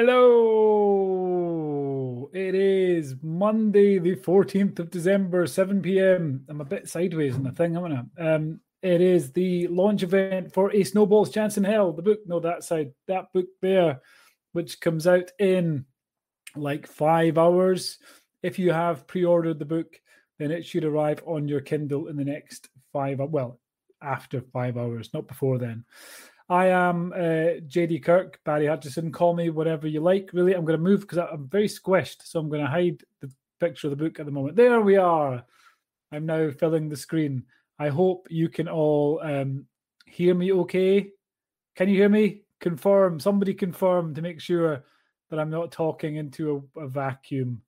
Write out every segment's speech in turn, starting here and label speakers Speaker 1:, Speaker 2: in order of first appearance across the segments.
Speaker 1: Hello! It is Monday, the 14th of December, 7 pm. I'm a bit sideways in the thing, am I? Um, it is the launch event for A Snowball's Chance in Hell, the book, no, that side, that book there, which comes out in like five hours. If you have pre ordered the book, then it should arrive on your Kindle in the next five, well, after five hours, not before then. I am uh, JD Kirk, Barry Hutchison. Call me whatever you like. Really, I'm going to move because I'm very squished, so I'm going to hide the picture of the book at the moment. There we are. I'm now filling the screen. I hope you can all um, hear me okay. Can you hear me? Confirm. Somebody confirm to make sure that I'm not talking into a, a vacuum.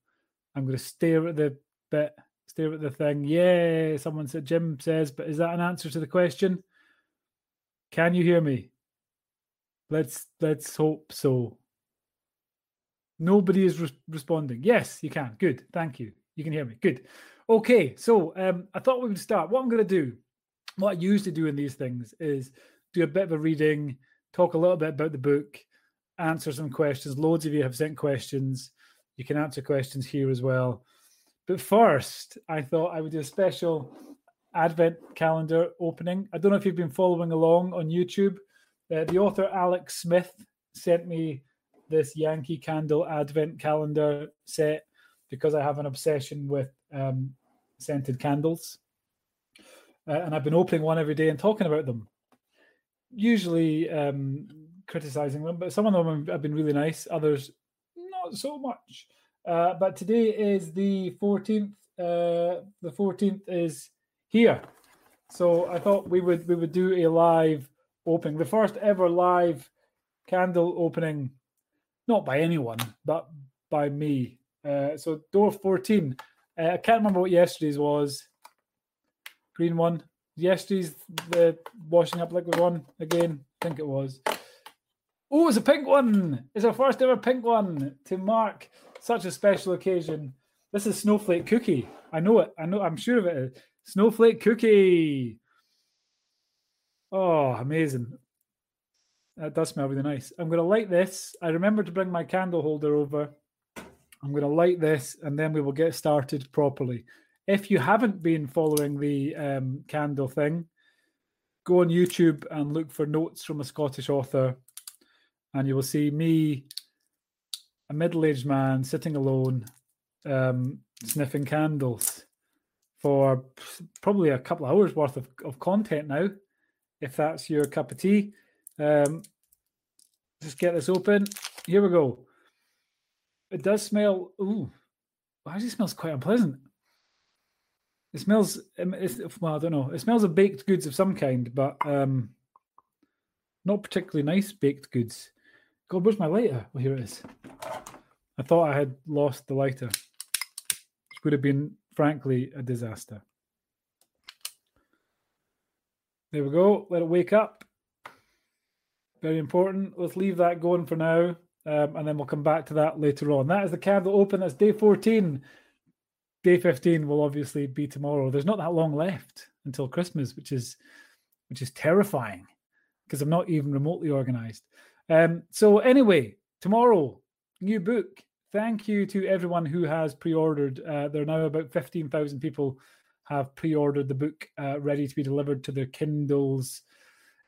Speaker 1: I'm going to stare at the bit, stare at the thing. Yeah, someone said, Jim says, but is that an answer to the question? Can you hear me? Let's let's hope so. Nobody is re- responding. Yes, you can. Good. Thank you. You can hear me. Good. Okay. So um, I thought we would start. What I'm going to do, what I usually do in these things, is do a bit of a reading, talk a little bit about the book, answer some questions. Loads of you have sent questions. You can answer questions here as well. But first, I thought I would do a special advent calendar opening. I don't know if you've been following along on YouTube. Uh, the author Alex Smith sent me this Yankee Candle advent calendar set because I have an obsession with um, scented candles. Uh, and I've been opening one every day and talking about them. Usually um, criticizing them, but some of them have been really nice, others not so much. Uh, but today is the 14th. Uh, the 14th is here. So I thought we would we would do a live opening, the first ever live candle opening, not by anyone, but by me. Uh, so door 14. Uh, I can't remember what yesterday's was. Green one. Yesterday's the washing up liquid one again. I think it was. Oh, it's a pink one. It's our first ever pink one to mark such a special occasion. This is Snowflake Cookie. I know it. I know. I'm sure of it. Snowflake cookie. Oh, amazing. That does smell really nice. I'm going to light this. I remember to bring my candle holder over. I'm going to light this and then we will get started properly. If you haven't been following the um, candle thing, go on YouTube and look for notes from a Scottish author, and you will see me, a middle aged man, sitting alone, um, sniffing candles for probably a couple of hours worth of, of content now, if that's your cup of tea. Um, just get this open. Here we go. It does smell. Ooh, actually smells quite unpleasant. It smells. Um, well, I don't know. It smells of baked goods of some kind, but um, not particularly nice baked goods. God, where's my lighter? Well, here it is. I thought I had lost the lighter, which would have been frankly a disaster. There we go. Let it wake up. Very important. Let's leave that going for now. Um, and then we'll come back to that later on. That is the candle open. That's day 14. Day 15 will obviously be tomorrow. There's not that long left until Christmas, which is which is terrifying because I'm not even remotely organized. Um, so anyway, tomorrow, new book thank you to everyone who has pre-ordered. Uh, there are now about fifteen thousand people have pre-ordered the book, uh, ready to be delivered to their Kindles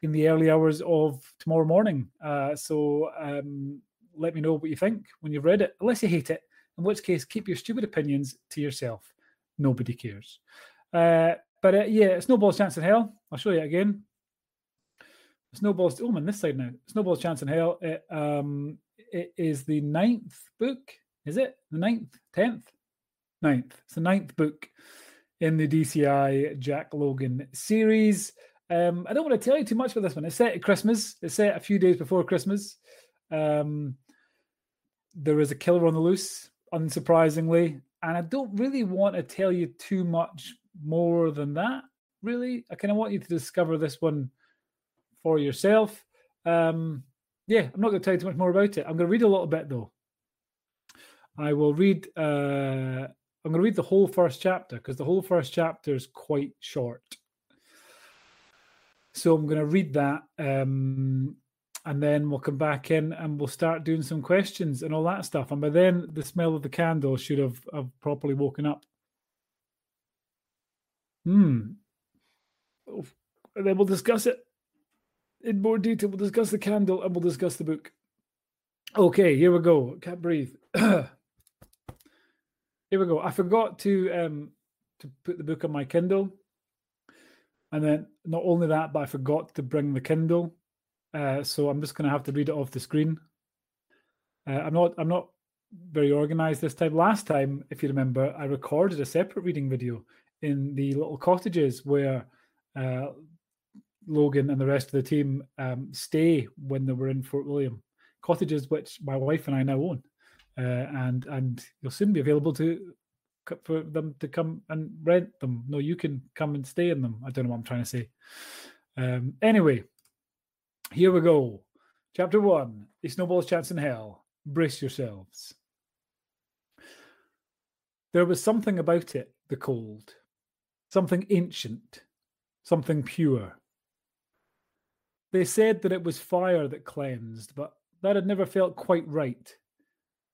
Speaker 1: in the early hours of tomorrow morning. Uh, so um, let me know what you think when you've read it, unless you hate it. In which case, keep your stupid opinions to yourself. Nobody cares. Uh, but uh, yeah, Snowball's Chance in Hell. I'll show you again. Snowball's. Oh, I'm on this side now. Snowball's Chance in Hell. It, um, it is the ninth book. Is it the ninth, tenth, ninth? It's the ninth book in the DCI Jack Logan series. Um, I don't want to tell you too much about this one. It's set at Christmas. It's set a few days before Christmas. Um, there is a killer on the loose, unsurprisingly, and I don't really want to tell you too much more than that. Really, I kind of want you to discover this one for yourself. Um, yeah, I'm not going to tell you too much more about it. I'm going to read a little bit though. I will read. Uh, I'm going to read the whole first chapter because the whole first chapter is quite short. So I'm going to read that, um, and then we'll come back in and we'll start doing some questions and all that stuff. And by then, the smell of the candle should have, have properly woken up. Hmm. And then we'll discuss it in more detail. We'll discuss the candle and we'll discuss the book. Okay, here we go. Can't breathe. here we go. I forgot to um to put the book on my Kindle. And then not only that, but I forgot to bring the Kindle. Uh, so I'm just going to have to read it off the screen. Uh, I'm not. I'm not very organized this time. Last time, if you remember, I recorded a separate reading video in the little cottages where uh, Logan and the rest of the team um, stay when they were in Fort William. Cottages which my wife and I now own, and and you'll soon be available to for them to come and rent them. No, you can come and stay in them. I don't know what I'm trying to say. Um, anyway, here we go. Chapter one: A snowball's chance in hell. Brace yourselves. There was something about it, the cold, something ancient, something pure. They said that it was fire that cleansed, but that had never felt quite right.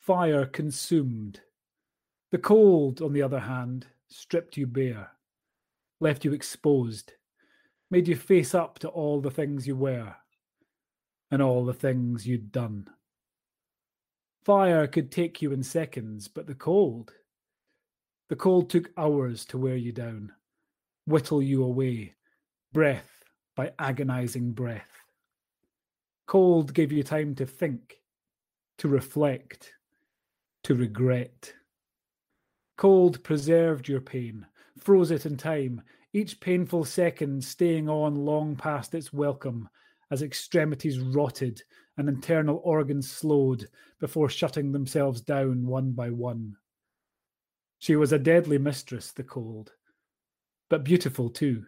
Speaker 1: Fire consumed. The cold, on the other hand, stripped you bare, left you exposed, made you face up to all the things you were and all the things you'd done. Fire could take you in seconds, but the cold, the cold took hours to wear you down, whittle you away, breath by agonizing breath. Cold gave you time to think, to reflect, to regret. Cold preserved your pain, froze it in time, each painful second staying on long past its welcome as extremities rotted and internal organs slowed before shutting themselves down one by one. She was a deadly mistress, the cold, but beautiful too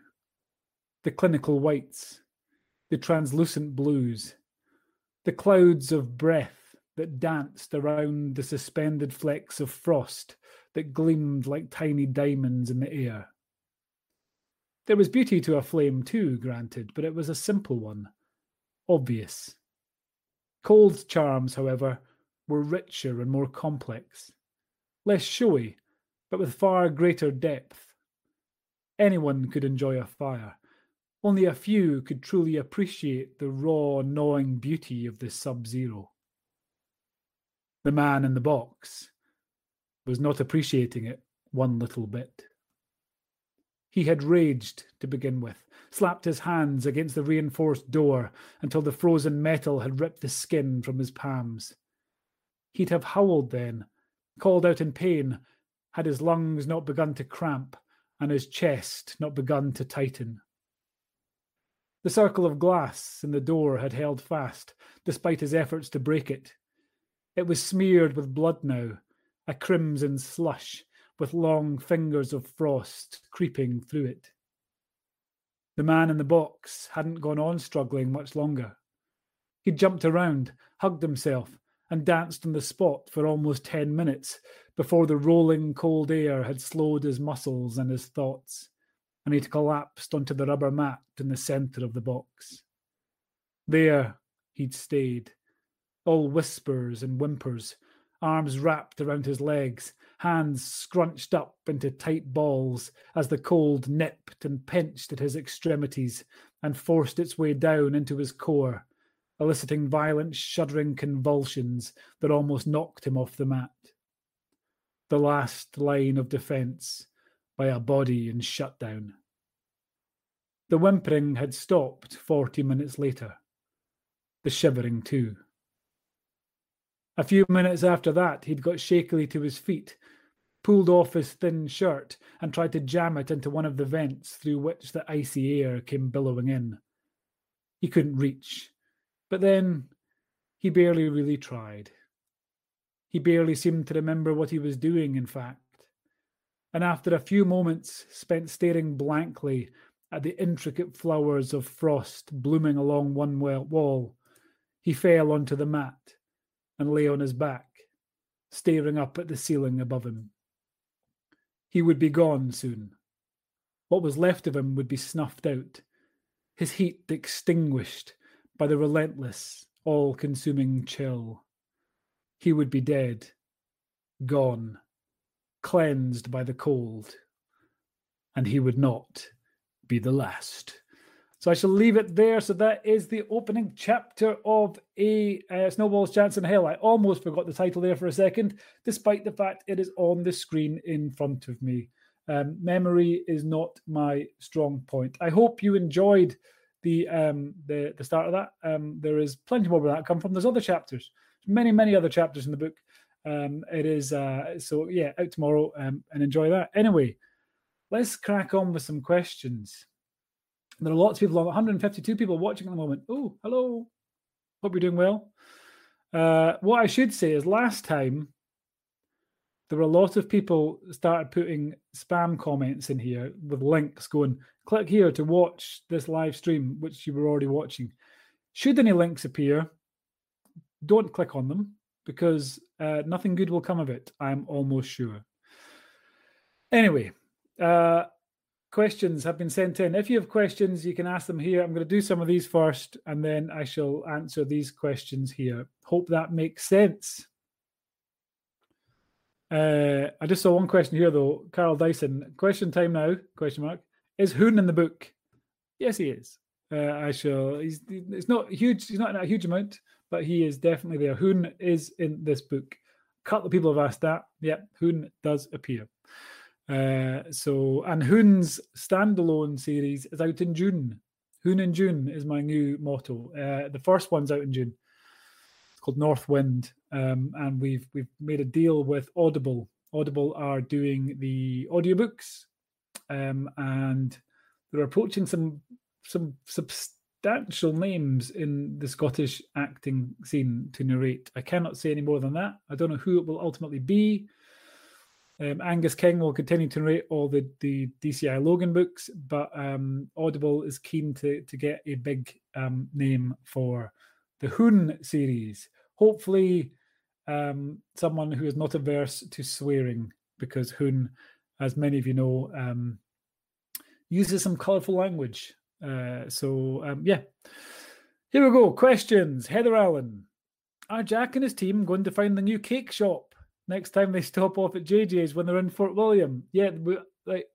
Speaker 1: the clinical whites, the translucent blues, the clouds of breath that danced around the suspended flecks of frost that gleamed like tiny diamonds in the air. There was beauty to a flame too, granted, but it was a simple one, obvious. Cold's charms, however, were richer and more complex, less showy, but with far greater depth. Anyone could enjoy a fire, only a few could truly appreciate the raw, gnawing beauty of the sub zero. The man in the box was not appreciating it one little bit. He had raged to begin with, slapped his hands against the reinforced door until the frozen metal had ripped the skin from his palms. He'd have howled then, called out in pain, had his lungs not begun to cramp and his chest not begun to tighten. The circle of glass in the door had held fast, despite his efforts to break it. It was smeared with blood now, a crimson slush, with long fingers of frost creeping through it. The man in the box hadn't gone on struggling much longer. He jumped around, hugged himself, and danced on the spot for almost ten minutes before the rolling cold air had slowed his muscles and his thoughts and he'd collapsed onto the rubber mat in the centre of the box. There he'd stayed, all whispers and whimpers, arms wrapped around his legs, hands scrunched up into tight balls as the cold nipped and pinched at his extremities and forced its way down into his core, eliciting violent shuddering convulsions that almost knocked him off the mat. The last line of defence by a body in shutdown. The whimpering had stopped forty minutes later. The shivering too. A few minutes after that, he'd got shakily to his feet, pulled off his thin shirt and tried to jam it into one of the vents through which the icy air came billowing in. He couldn't reach, but then he barely really tried. He barely seemed to remember what he was doing, in fact. And after a few moments spent staring blankly at the intricate flowers of frost blooming along one wall, he fell onto the mat and lay on his back, staring up at the ceiling above him. He would be gone soon. What was left of him would be snuffed out, his heat extinguished by the relentless, all consuming chill. He would be dead, gone, cleansed by the cold, and he would not be the last. So I shall leave it there. So that is the opening chapter of a uh, Snowball's Chance in Hell. I almost forgot the title there for a second, despite the fact it is on the screen in front of me. Um, memory is not my strong point. I hope you enjoyed the um, the the start of that. Um, there is plenty more where that come from. There's other chapters, many many other chapters in the book. Um, it is uh, so yeah, out tomorrow um, and enjoy that. Anyway, let's crack on with some questions. There are lots of people, 152 people watching at the moment. Oh, hello. Hope you're doing well. Uh, what I should say is last time there were a lot of people started putting spam comments in here with links going, click here to watch this live stream, which you were already watching. Should any links appear, don't click on them because uh, nothing good will come of it. I'm almost sure. Anyway, uh, questions have been sent in. If you have questions, you can ask them here. I'm going to do some of these first, and then I shall answer these questions here. Hope that makes sense. Uh, I just saw one question here though. Carl Dyson, question time now? Question mark. Is Hoon in the book? Yes, he is. Uh, I shall. He's. It's not huge. He's not in a huge amount, but he is definitely there. Hoon is in this book. A couple of people have asked that. Yeah, Hoon does appear. Uh, so, and Hoon's standalone series is out in June. Hoon in June is my new motto. Uh, the first one's out in June. It's called Northwind, um, and we've we've made a deal with Audible. Audible are doing the audiobooks, um, and they're approaching some some substantial names in the Scottish acting scene to narrate. I cannot say any more than that. I don't know who it will ultimately be. Um, Angus King will continue to narrate all the, the DCI Logan books, but um, Audible is keen to, to get a big um, name for the Hoon series. Hopefully, um, someone who is not averse to swearing, because Hoon, as many of you know, um, uses some colourful language. Uh, so, um, yeah. Here we go. Questions. Heather Allen. Are Jack and his team going to find the new cake shop? Next time they stop off at JJ's when they're in Fort William. Yeah, we, like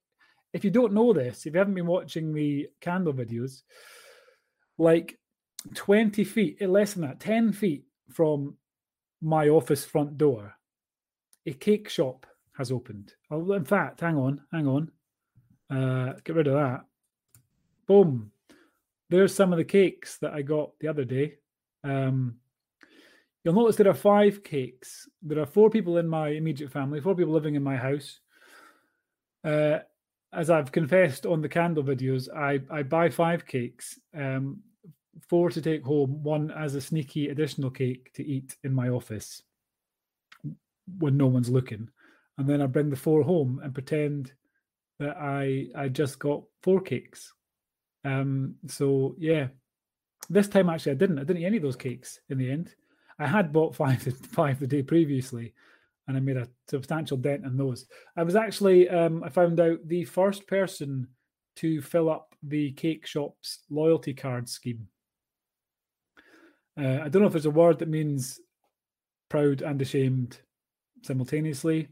Speaker 1: if you don't know this, if you haven't been watching the candle videos, like 20 feet, eh, less than that, 10 feet from my office front door, a cake shop has opened. Oh, in fact, hang on, hang on. Uh, get rid of that. Boom. There's some of the cakes that I got the other day. Um, You'll notice there are five cakes. There are four people in my immediate family, four people living in my house. Uh, as I've confessed on the candle videos, I, I buy five cakes, um, four to take home, one as a sneaky additional cake to eat in my office when no one's looking. And then I bring the four home and pretend that I I just got four cakes. Um, so yeah, this time actually I didn't. I didn't eat any of those cakes in the end. I had bought five five the day previously, and I made a substantial dent in those. I was actually um, I found out the first person to fill up the cake shop's loyalty card scheme. Uh, I don't know if there's a word that means proud and ashamed simultaneously,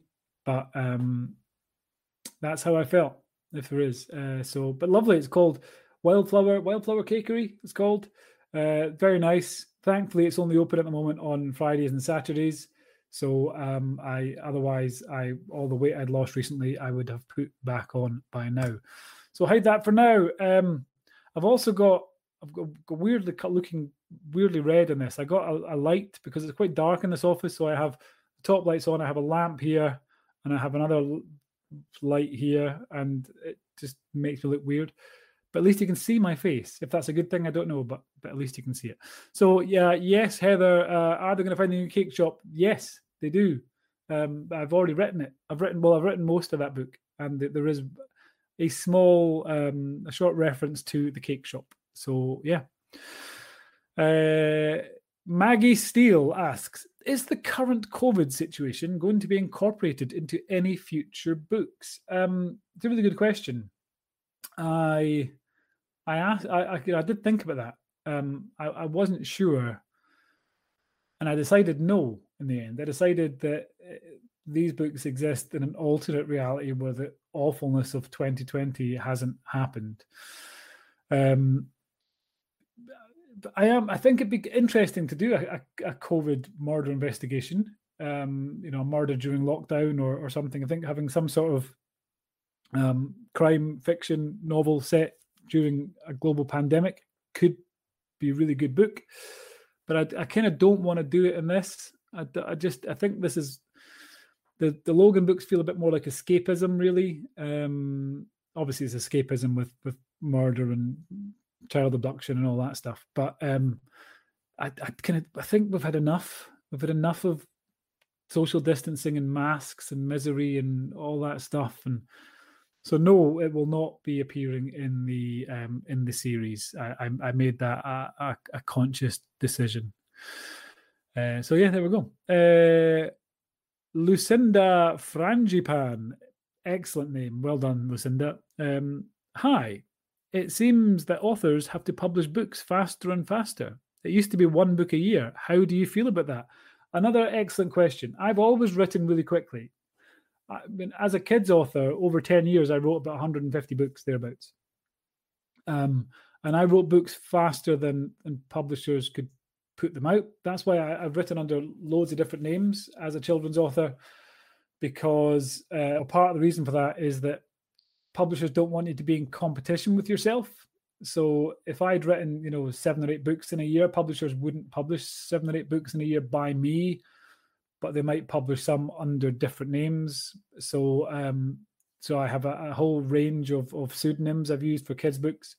Speaker 1: but um, that's how I felt. If there is, uh, so but lovely. It's called Wildflower Wildflower Cakery. It's called uh, very nice. Thankfully, it's only open at the moment on Fridays and Saturdays. So um, I otherwise I all the weight I'd lost recently I would have put back on by now. So hide that for now. Um, I've also got I've got, weirdly looking weirdly red in this. I got a, a, light because it's quite dark in this office, so I have the top lights on. I have a lamp here, and I have another light here, and it just makes me look weird. But at least you can see my face. If that's a good thing, I don't know, but but at least you can see it. So yeah, yes, Heather, uh, are they going to find a new cake shop? Yes, they do. Um, I've already written it. I've written well. I've written most of that book, and there is a small, um, a short reference to the cake shop. So yeah. Uh, Maggie Steele asks, is the current COVID situation going to be incorporated into any future books? Um, it's a really good question. I, I asked, I, I, I did think about that. Um, I, I wasn't sure, and I decided no. In the end, I decided that uh, these books exist in an alternate reality where the awfulness of 2020 hasn't happened. Um, I am. I think it'd be interesting to do a, a, a COVID murder investigation. Um, you know, murder during lockdown or, or something. I think having some sort of um, crime fiction novel set during a global pandemic could be a really good book. But I, I kind of don't want to do it in this. I, I just I think this is the the Logan books feel a bit more like escapism, really. Um, obviously, it's escapism with with murder and child abduction and all that stuff. But um, I, I kind of I think we've had enough. We've had enough of social distancing and masks and misery and all that stuff. And so, no, it will not be appearing in the um, in the series. I, I, I made that a, a, a conscious decision. Uh, so yeah, there we go. Uh, Lucinda Frangipan, excellent name. Well done, Lucinda. Um, hi, it seems that authors have to publish books faster and faster. It used to be one book a year. How do you feel about that? Another excellent question. I've always written really quickly. I mean, as a kids author, over 10 years, I wrote about 150 books thereabouts. Um, and I wrote books faster than, than publishers could put them out. That's why I, have written under loads of different names as a children's author, because uh, part of the reason for that is that publishers don't want you to be in competition with yourself. So if I'd written, you know, seven or eight books in a year, publishers wouldn't publish seven or eight books in a year by me, but they might publish some under different names. So um, so I have a, a whole range of, of pseudonyms I've used for kids' books.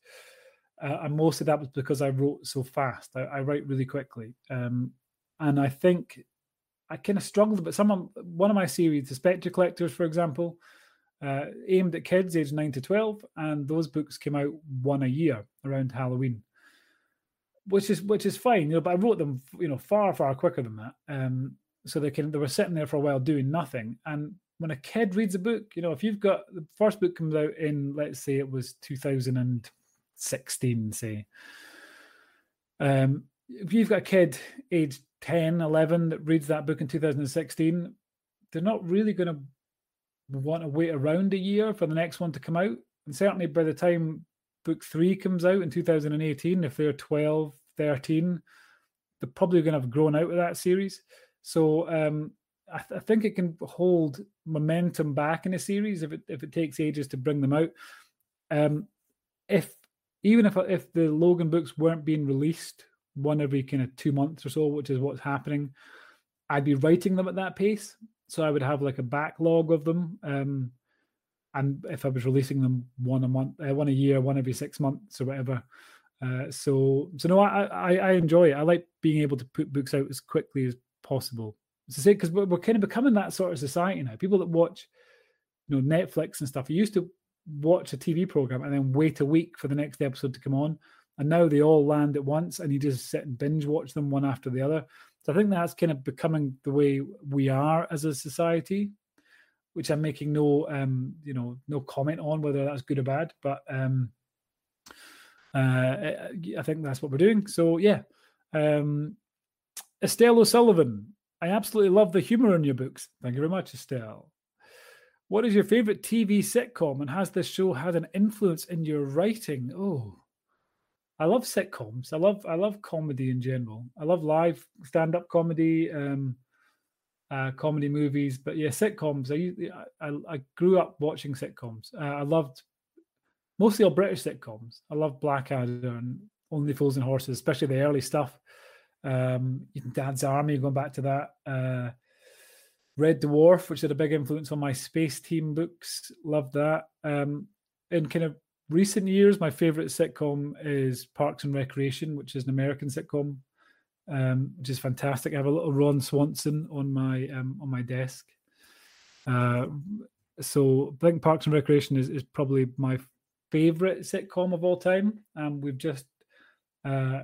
Speaker 1: Uh, and most of that was because I wrote so fast. I, I write really quickly. Um, and I think I kind of struggled, but some of, one of my series, The Spectre Collectors, for example, uh, aimed at kids aged 9 to 12 and those books came out one a year around halloween which is which is fine you know but i wrote them you know far far quicker than that um, so they can they were sitting there for a while doing nothing and when a kid reads a book you know if you've got the first book comes out in let's say it was 2016 say um, if you've got a kid aged 10 11 that reads that book in 2016 they're not really going to want to wait around a year for the next one to come out. And certainly by the time book three comes out in 2018, if they're 12, 13, they're probably going to have grown out of that series. So um, I, th- I, think it can hold momentum back in a series if it if it takes ages to bring them out. Um, if even if if the Logan books weren't being released one every kind of two months or so, which is what's happening, I'd be writing them at that pace so I would have like a backlog of them. Um, and if I was releasing them one a month, uh, one a year, one every six months or whatever. Uh, so, so no, I, I, I enjoy it. I like being able to put books out as quickly as possible. To say because we're, we're kind of becoming that sort of society now. People that watch, you know, Netflix and stuff. You used to watch a TV program and then wait a week for the next episode to come on, and now they all land at once, and you just sit and binge watch them one after the other. So I think that's kind of becoming the way we are as a society, which I'm making no, um, you know, no comment on whether that's good or bad. But um, uh, I think that's what we're doing. So yeah, um, Estelle O'Sullivan, I absolutely love the humor in your books. Thank you very much, Estelle. What is your favorite TV sitcom, and has this show had an influence in your writing? Oh, I love sitcoms. I love I love comedy in general. I love live stand up comedy, um, uh, comedy movies. But yeah, sitcoms. I I, I grew up watching sitcoms. Uh, I loved mostly all British sitcoms. I love Blackadder and Only Fools and Horses, especially the early stuff. Um, Dad's Army, going back to that. Uh, Red Dwarf, which had a big influence on my Space Team books. Loved that. Um, in kind of recent years, my favorite sitcom is Parks and Recreation, which is an American sitcom, um, which is fantastic. I have a little Ron Swanson on my um, on my desk. Uh, so I think Parks and Recreation is, is probably my favorite sitcom of all time. And we've just uh,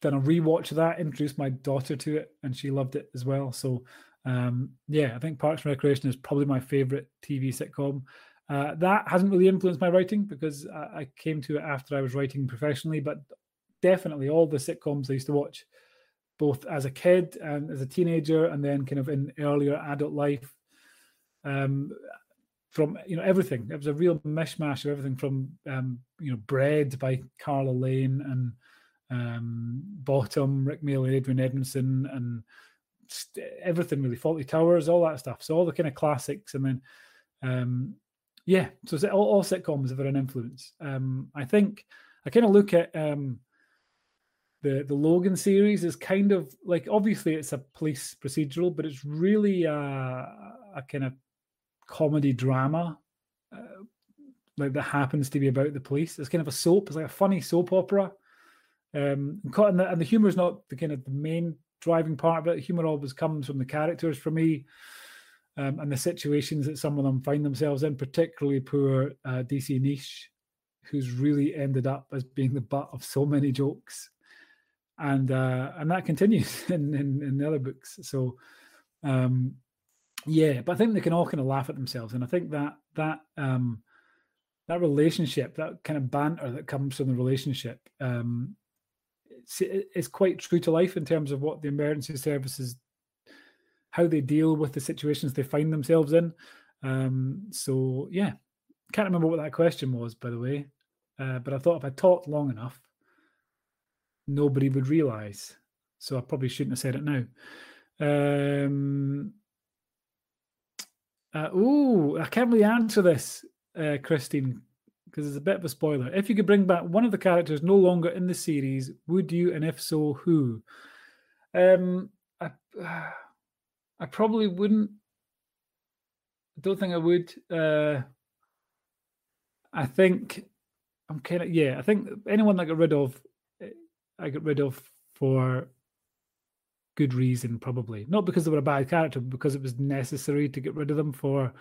Speaker 1: done a rewatch of that, introduced my daughter to it, and she loved it as well. So um, yeah, I think Parks and Recreation is probably my favorite TV sitcom. Uh, that hasn't really influenced my writing because I, I, came to it after I was writing professionally, but definitely all the sitcoms I used to watch, both as a kid and as a teenager, and then kind of in earlier adult life. Um, from you know everything, it was a real mishmash of everything from um, you know Bread by Carla Lane and um, Bottom, Rick Mayall, Adrian Edmondson, and everything really, Fawlty Towers, all that stuff. So all the kind of classics, and then um, yeah, so all, all sitcoms have had an influence. Um, I think I kind of look at um, the the Logan series as kind of like obviously it's a police procedural, but it's really a, a kind of comedy drama. Uh, like that happens to be about the police. It's kind of a soap. It's like a funny soap opera. Um, and the, and the humor is not the kind of the main driving part of it. Humor always comes from the characters for me um, and the situations that some of them find themselves in, particularly poor uh, DC Neish, who's really ended up as being the butt of so many jokes. And uh, and that continues in, in, in the other books. So um, yeah, but I think they can all kind of laugh at themselves, and I think that that um, that relationship, that kind of banter that comes from the relationship, um, it's quite true to life in terms of what the emergency services how they deal with the situations they find themselves in. Um, so yeah, can't remember what that question was, by the way. Uh, but I thought if I talked long enough, nobody would realize. So I probably shouldn't have said it now. Um, uh, oh, I can't really answer this, uh, Christine, because it's a bit of a spoiler. If you could bring back one of the characters no longer in the series, would you? And if so, who? Um, I, I probably wouldn't. I don't think I would. Uh, I think I'm kind of yeah. I think anyone I got rid of, eh, I got rid of for good reason, probably not because they were a bad character, but because it was necessary to get rid of them for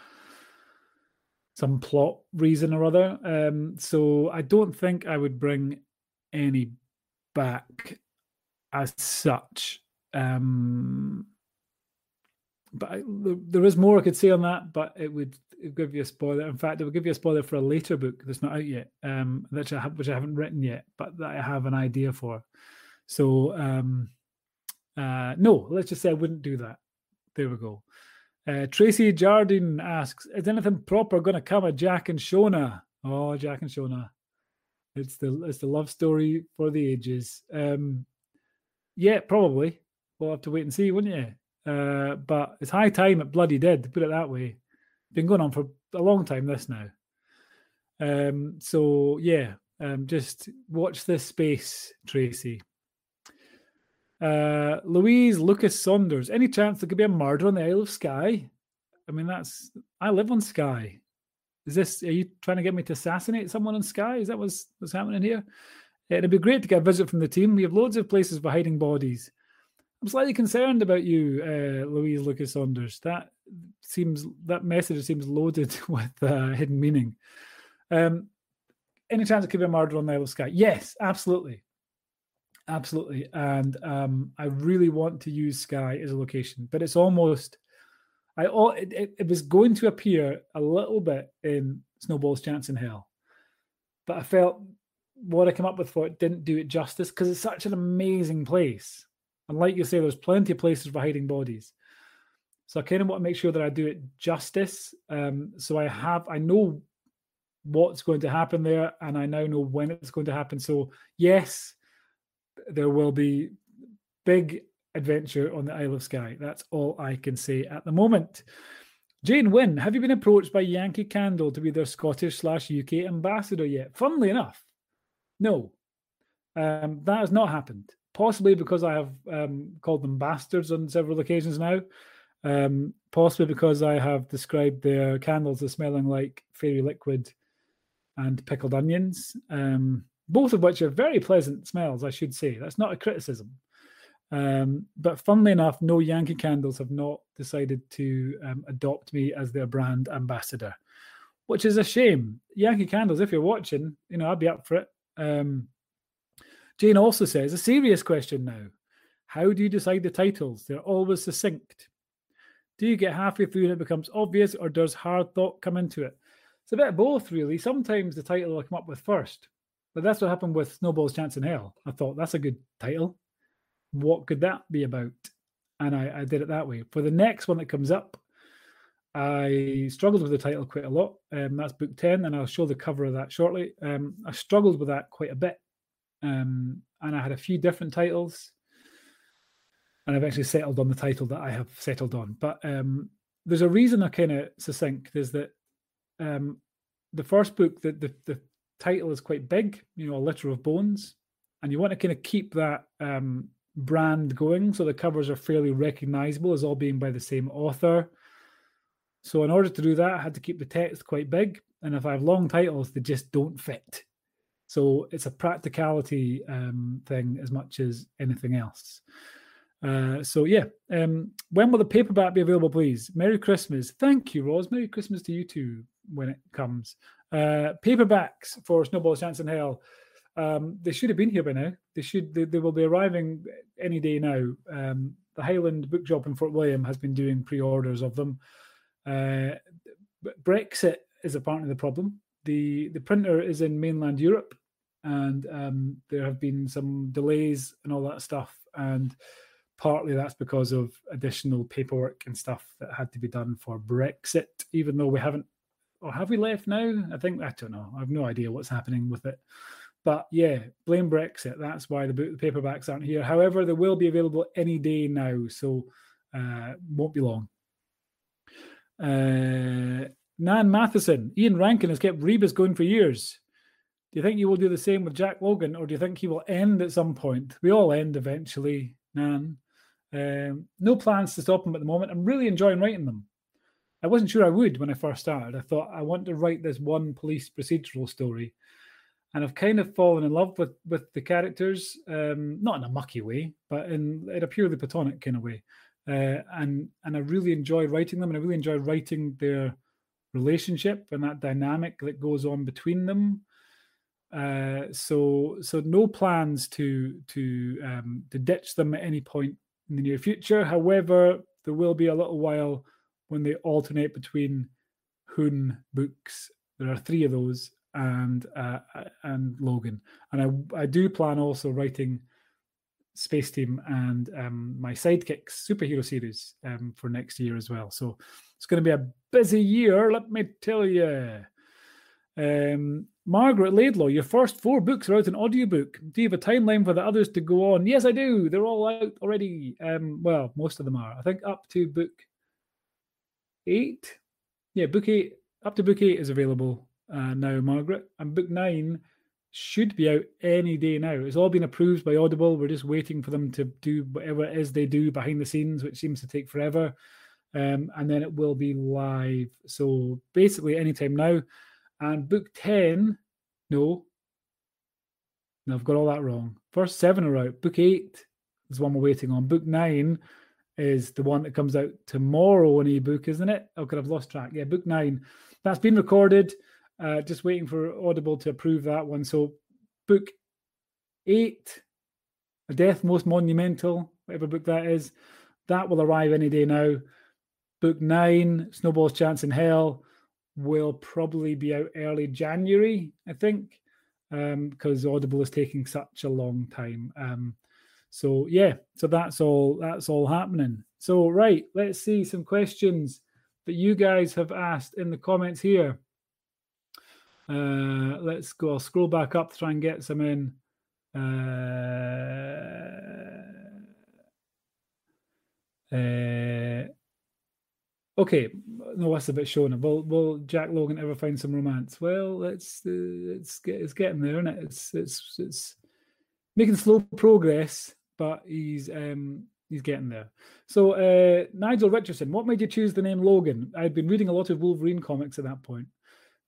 Speaker 1: some plot reason or other. Um, so I don't think I would bring any back as such. Um, but I, there is more I could say on that, but it would, give you a spoiler. In fact, it would give you a spoiler for a later book that's not out yet, um, which I which I haven't written yet, but that I have an idea for. So um, uh, no, let's just say I wouldn't do that. There we go. Uh, Tracy Jardine asks, "Is anything proper going to come of Jack and Shona?" Oh, Jack and Shona, it's the it's the love story for the ages. Um, yeah, probably. We'll have to wait and see, wouldn't you? Uh, but it's high time it bloody did. To put it that way, been going on for a long time. This now. Um, so yeah, um, just watch this space, Tracy. Uh, Louise Lucas Saunders. Any chance there could be a murder on the Isle of Skye? I mean, that's I live on Skye. Is this? Are you trying to get me to assassinate someone on Skye? Is that what's what's happening here? It'd be great to get a visit from the team. We have loads of places for hiding bodies. I'm slightly concerned about you, uh, Louise Lucas Saunders. That seems that message seems loaded with uh, hidden meaning. Um, any chance it could be a murder on the Isle of Skye? Yes, absolutely. Absolutely. And um, I really want to use Skye as a location, but it's almost I all it, it, it, was going to appear a little bit in Snowball's Chance in Hell, but I felt what I came up with for it didn't do it justice because it's such an amazing place. And like you say, there's plenty of places for hiding bodies. So I kind of want to make sure that I do it justice. Um, so I have I know what's going to happen there, and I now know when it's going to happen. So yes, there will be big adventure on the Isle of Skye. That's all I can say at the moment. Jane Wynn, have you been approached by Yankee Candle to be their Scottish slash UK ambassador yet? Funnily enough, no. Um, that has not happened. Possibly because I have um, called them bastards on several occasions now. Um, possibly because I have described their candles as smelling like fairy liquid and pickled onions, um, both of which are very pleasant smells, I should say. That's not a criticism. Um, but funnily enough, no Yankee Candles have not decided to um, adopt me as their brand ambassador, which is a shame. Yankee Candles, if you're watching, you know, I'd be up for it. Um, Jane also says a serious question now. How do you decide the titles? They're always succinct. Do you get halfway through and it becomes obvious, or does hard thought come into it? It's a bit of both, really. Sometimes the title will come up with first, but that's what happened with Snowball's Chance in Hell. I thought that's a good title what could that be about? And I, I did it that way. For the next one that comes up, I struggled with the title quite a lot. Um, that's book 10, and I'll show the cover of that shortly. Um, I struggled with that quite a bit. Um, and I had a few different titles. And I've actually settled on the title that I have settled on. But um, there's a reason I kind of succinct is that um, the first book, the, the, the title is quite big, you know, a litter of bones. And you want to kind of keep that um, brand going. So the covers are fairly recognizable as all being by the same author. So in order to do that, I had to keep the text quite big. And if I have long titles, they just don't fit. So it's a practicality um, thing as much as anything else. Uh, so yeah, um, when will the paperback be available, please? Merry Christmas. Thank you, Rose. Merry Christmas to you too when it comes. Uh, paperbacks for Snowball's Chance in Hell. Um, they should have been here by now. They should. They, they will be arriving any day now. Um, the Highland Bookshop in Fort William has been doing pre-orders of them. Uh, Brexit is apparently the problem. the The printer is in mainland Europe, and um, there have been some delays and all that stuff. And partly that's because of additional paperwork and stuff that had to be done for Brexit. Even though we haven't, or have we left now? I think I don't know. I have no idea what's happening with it. But yeah, blame Brexit. That's why the, book, the paperbacks aren't here. However, they will be available any day now, so uh, won't be long. Uh, Nan Matheson, Ian Rankin has kept Rebus going for years. Do you think you will do the same with Jack Logan, or do you think he will end at some point? We all end eventually, Nan. Um, no plans to stop him at the moment. I'm really enjoying writing them. I wasn't sure I would when I first started. I thought I want to write this one police procedural story and I've kind of fallen in love with with the characters, um, not in a mucky way, but in, in a purely platonic kind of way. Uh, and and I really enjoy writing them, and I really enjoy writing their relationship and that dynamic that goes on between them. Uh, so so no plans to to um, to ditch them at any point in the near future. However, there will be a little while when they alternate between Hoon books. There are three of those, and uh, and Logan. And I I do plan also writing Space Team and um, my sidekicks superhero series um, for next year as well. So it's going to be a busy year, let me tell you. Um, Margaret Laidlaw, your first four books are out in audiobook. Do you have a timeline for the others to go on? Yes, I do. They're all out already. Um, well, most of them are. I think up to book eight. Yeah, book eight. Up to book eight is available uh, now, Margaret. And book nine should be out any day now. It's all been approved by Audible. We're just waiting for them to do whatever it is they do behind the scenes, which seems to take forever. Um, and then it will be live. So basically, anytime now. And book 10, no. No, I've got all that wrong. First seven are out. Book eight is one we're waiting on. Book nine is the one that comes out tomorrow on ebook, isn't it? Oh, could I've lost track. Yeah, book nine. That's been recorded. Uh, just waiting for Audible to approve that one. So, book eight, A Death Most Monumental, whatever book that is, that will arrive any day now. Book nine, Snowball's Chance in Hell, will probably be out early January, I think, because um, Audible is taking such a long time. Um, so yeah, so that's all that's all happening. So right, let's see some questions that you guys have asked in the comments here. Uh, let's go. I'll scroll back up to try and get some in. Uh, uh, okay, no, that's a bit showing. Will Will Jack Logan ever find some romance? Well, it's uh, it's it's getting there, isn't it? It's it's it's making slow progress, but he's um he's getting there. So uh, Nigel Richardson, what made you choose the name Logan? I'd been reading a lot of Wolverine comics at that point.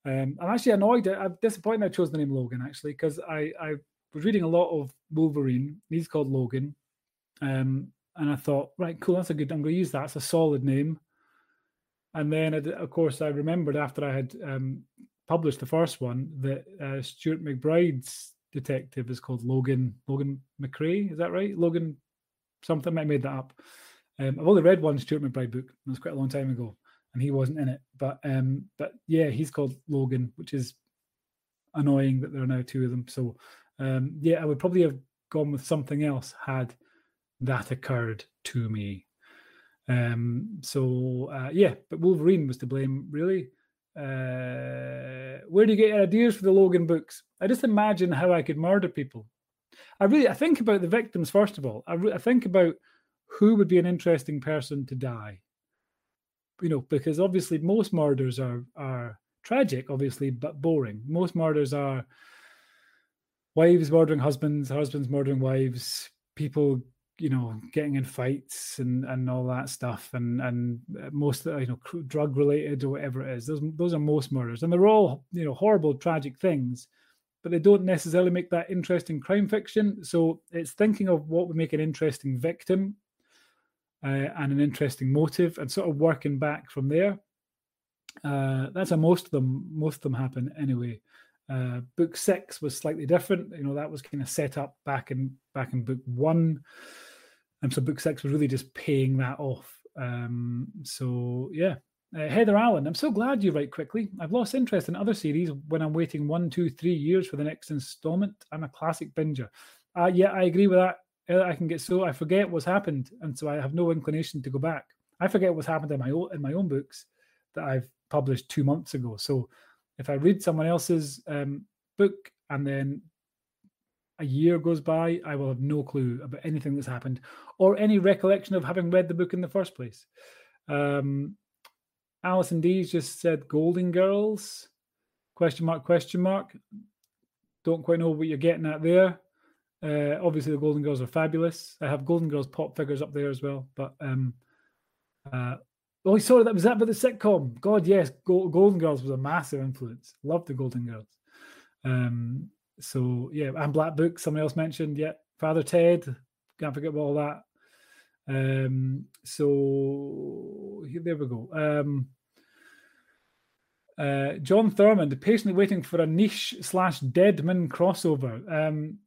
Speaker 1: Um, I'm actually annoyed. I'm disappointed I chose the name Logan actually because I, I was reading a lot of Wolverine. He's called Logan, um, and I thought, right, cool, that's a good. I'm going to use that. It's a solid name. And then, of course, I remembered after I had um, published the first one that uh, Stuart MacBride's detective is called Logan Logan McCrae. Is that right? Logan something. I made that up. Um, I've only read one Stuart MacBride book. It was quite a long time ago, and he wasn't in it. But um, but yeah, he's called Logan, which is annoying that there are now two of them. So um, yeah, I would probably have gone with something else had that occurred to me. Um, so uh, yeah, but Wolverine was to blame, really. Uh, where do you get ideas for the Logan books? I just imagine how I could murder people. I really, I think about the victims first of all. I, re- I think about who would be an interesting person to die. You know, because obviously most murders are are tragic, obviously, but boring. Most murders are wives murdering husbands, husbands murdering wives, people you know getting in fights and and all that stuff and and uh, most you know drug related or whatever it is those those are most murders and they're all you know horrible tragic things but they don't necessarily make that interesting crime fiction. So it's thinking of what would make an interesting victim uh, and an interesting motive and sort of working back from there. Uh, that's how most of them most of them happen anyway. Uh, book six was slightly different. You know that was kind of set up back in back in book one and so book six was really just paying that off. Um, so yeah, uh, Heather Allen, I'm so glad you write quickly. I've lost interest in other series when I'm waiting one, two, three years for the next installment. I'm a classic binger. Uh, yeah, I agree with that. Uh, I can get so I forget what's happened, and so I have no inclination to go back. I forget what's happened in my own in my own books that I've published two months ago. So if I read someone else's um, book and then a year goes by, I will have no clue about anything that's happened or any recollection of having read the book in the first place. Um, Alison D's just said Golden Girls, question mark, question mark. Don't quite know what you're getting at there. Uh, obviously, the Golden Girls are fabulous. I have Golden Girls pop figures up there as well. But um, uh, oh, sorry, that was that. But the sitcom, God, yes, Golden Girls was a massive influence. Loved the Golden Girls. Um, so yeah, and Black Book, someone else mentioned. Yeah, Father Ted, can't forget about all that. Um, so there we go. Um, uh, John Thurmond, patiently waiting for a Neish slash Deadman crossover. Um,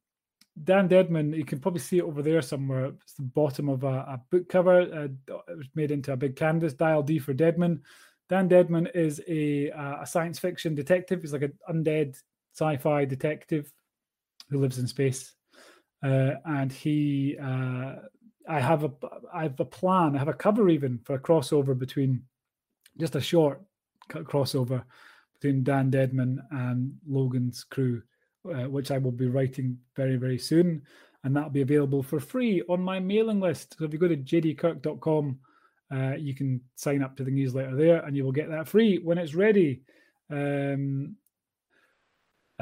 Speaker 1: Dan Deadman, you can probably see it over there somewhere. It's the bottom of a, a book cover. Uh, it was made into a big canvas. Dial D for Deadman. Dan Deadman is a, a science fiction detective. He's like an undead sci-fi detective who lives in space, uh, and he. Uh, I have a I have a plan. I have a cover even for a crossover between just a short crossover between Dan Deadman and Logan's crew, uh, which I will be writing very very soon, and that'll be available for free on my mailing list. So if you go to jdkirk.com, uh, you can sign up to the newsletter there, and you will get that free when it's ready. Um,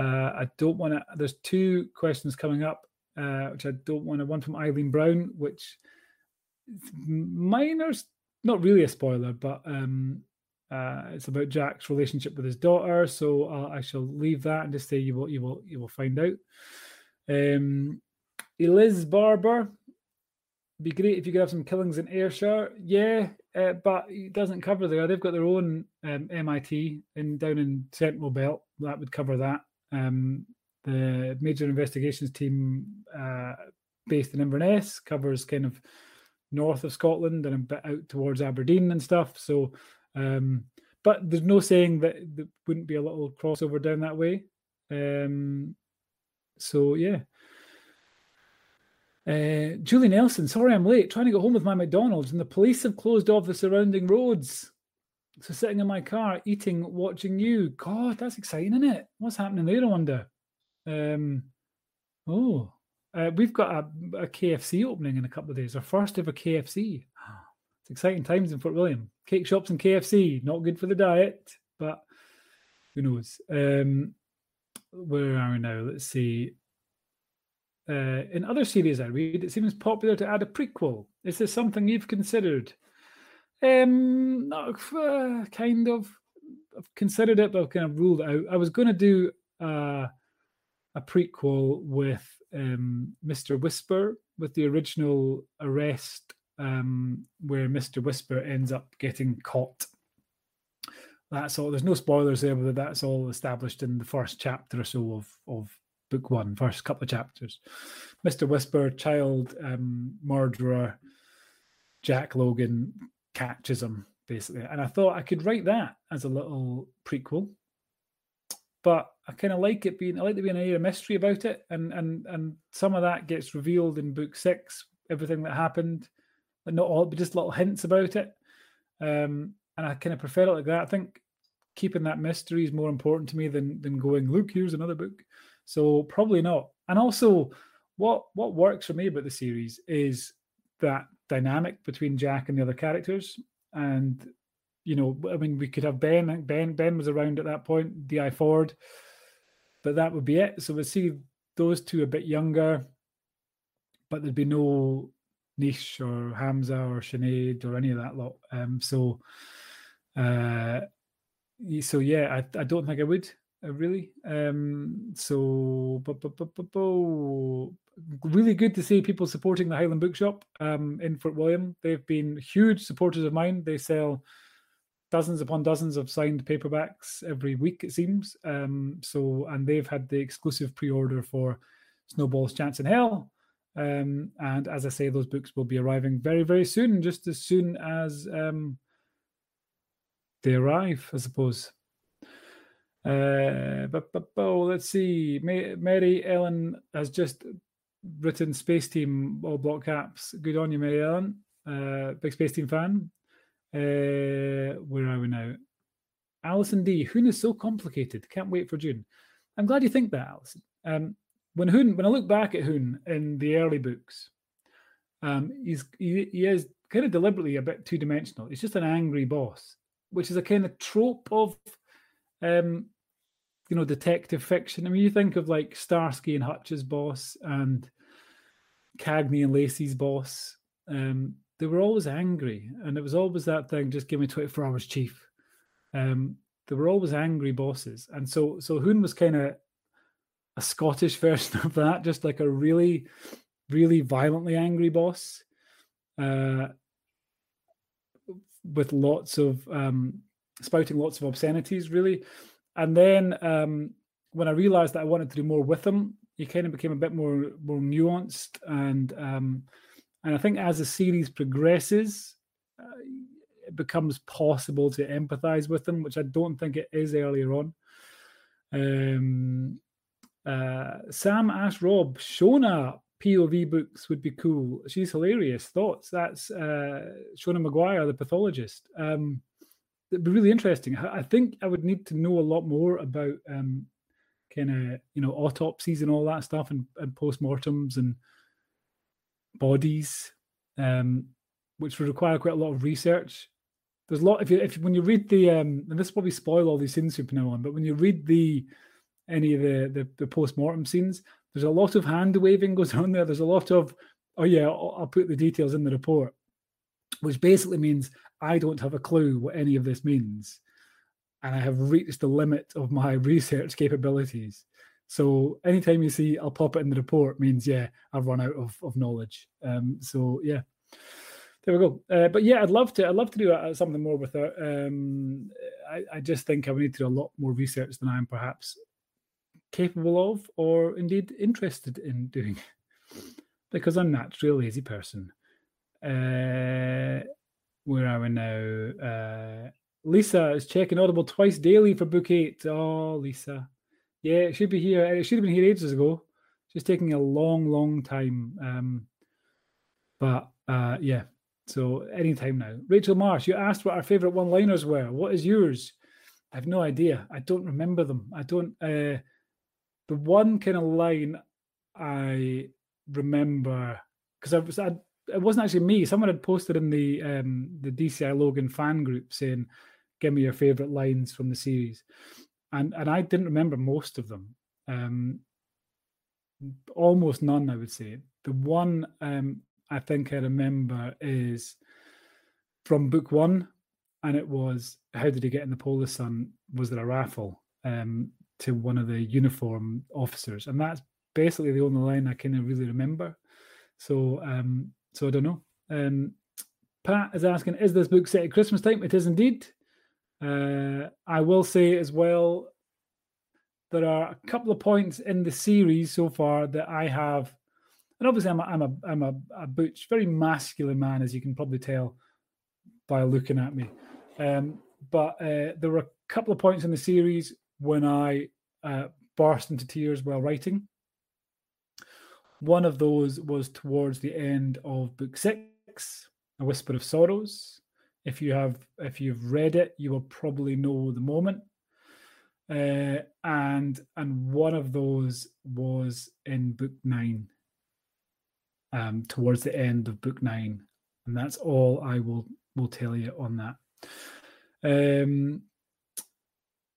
Speaker 1: uh, I don't want to. There's two questions coming up, uh, which I don't want to. One from Eileen Brown, which minor's not really a spoiler, but um, uh, it's about Jack's relationship with his daughter. So uh, I shall leave that and just say you will, you will, you will find out. Um, Eliz Barber, be great if you could have some killings in Ayrshire. Yeah, uh, but it doesn't cover there. They've got their own um, MIT in down in Central Belt. That would cover that. Um, the major investigations team uh, based in Inverness covers kind of north of Scotland and a bit out towards Aberdeen and stuff. So, um, but there's no saying that there wouldn't be a little crossover down that way. Um, so yeah. Uh, Julie Nelson, sorry I'm late. Trying to get home with my McDonald's, and the police have closed off the surrounding roads. So sitting in my car, eating, watching you. God, that's exciting, isn't it? What's happening there? I wonder. Um, oh, uh, we've got a, a, KFC opening in a couple of days. Our first ever KFC. It's exciting times in Fort William. Cake shops and KFC, not good for the diet, but who knows? Um, where are we now? Let's see. uh, in other series I read, it seems popular to add a prequel. Is this something you've considered? Um, no, uh, kind of. I've considered it, but I've kind of ruled out. I was going to do uh, a prequel with um, Mr. Whisper, with the original arrest, um, where Mr. Whisper ends up getting caught. That's all. There's no spoilers there, but that's all established in the first chapter or so of of book one, first couple of chapters. Mr. Whisper, child um, murderer, Jack Logan catches him basically, and I thought I could write that as a little prequel. But I kind of like it being, I like there being an air of mystery about it, and and and some of that gets revealed in book six, everything that happened, but not all, but just little hints about it. Um, and I kind of prefer it like that. I think keeping that mystery is more important to me than than going, look, here's another book. So probably not. And also, what what works for me about the series is that dynamic between Jack and the other characters. And you know, I mean, we could have Ben. Ben Ben was around at that point. Di Forde, but that would be it. So we see those two a bit younger, but there'd be no Neish or Hamza or Sinead or any of that lot. Um, so, uh, so yeah, I, I don't think I would uh, really. Um, so, really good to see people supporting the Highland Bookshop um, in Fort William. They've been huge supporters of mine. They sell dozens upon dozens of signed paperbacks every week, it seems. Um, so, and they've had the exclusive pre-order for Snowball's Chance in Hell. Um, and as I say, those books will be arriving very, very soon, just as soon as um, they arrive, I suppose. Uh, but, but, but let's see. Mary Ellen has just written Space Team all block caps. Good on you, Mary Ellen. Uh, big Space Team fan. Uh, where are we now? Alison D. Hoon is so complicated. Can't wait for June. I'm glad you think that, Alison. Um, when Hoon, when I look back at Hoon in the early books, um, he's he, he is kind of deliberately a bit two dimensional. He's just an angry boss, which is a kind of trope of, um, you know, detective fiction. I mean, you think of like Starsky and Hutch's boss and Cagney and Lacey's boss. Um, they were always angry, and it was always that thing. Just give me twenty four hours, chief. Um, they were always angry bosses, and so so Hoon was kind of a Scottish version of that, just like a really, really violently angry boss, uh, with lots of um, spouting lots of obscenities, really. And then um, when I realized that I wanted to do more with him, he kind of became a bit more more nuanced and um, and I think as the series progresses, uh, it becomes possible to empathize with them, which I don't think it is earlier on. Um, uh, Sam asked Rob, Shona POV books would be cool. She's hilarious. Thoughts? That's uh, Shona Maguire, the pathologist. Um, it'd be really interesting. I think I would need to know a lot more about um, kind of you know autopsies and all that stuff and, and postmortems and bodies, um, which would require quite a lot of research. There's a lot if you if when you read the um, and this probably spoil all these scenes from now on, but when you read the any of the the, the post mortem scenes, there's a lot of hand waving goes on there. There's a lot of oh yeah, I'll, I'll put the details in the report, which basically means I don't have a clue what any of this means, and I have reached the limit of my research capabilities. So anytime you see I'll pop it in the report means yeah I've run out of, of knowledge. Um, so yeah, there we go. Uh, but yeah, I'd love to. I'd love to do something more with it. Um, I, I just think I need to do a lot more research than I'm perhaps capable of, or indeed interested in doing, because I'm naturally a lazy person. Uh, where are we now? Uh, Lisa is checking Audible twice daily for book eight. Oh, Lisa. Yeah, it should be here. It should have been here ages ago. Just taking a long, long time. Um, but uh, yeah, so anytime now. Rachel Marsh, you asked what our favorite one-liners were. What is yours? I have no idea. I don't remember them. I don't. Uh, the one kind of line I remember because I was I, it wasn't actually me. Someone had posted in the um, the DCI Logan fan group saying, "Give me your favorite lines from the series," and and I didn't remember most of them. Um, almost none, I would say. The one um, I think I remember is from book one, and it was how did he get in the polar sun? Was there a raffle um, to one of the uniform officers? And that's basically the only line I kind of really remember. So, um, so I don't know. Um, Pat is asking, is this book set at Christmas time? It is indeed. Uh, I will say as well, there are a couple of points in the series so far that I have, and obviously I'm a, I'm a, I'm a, a butch, very masculine man, as you can probably tell by looking at me. Um, but uh, there were a couple of points in the series when I uh, burst into tears while writing. One of those was towards the end of book six, A Whisper of Sorrows. If you have, if you've read it, you will probably know the moment. Uh, and and one of those was in book nine, um, towards the end of book nine, and that's all I will will tell you on that. Um,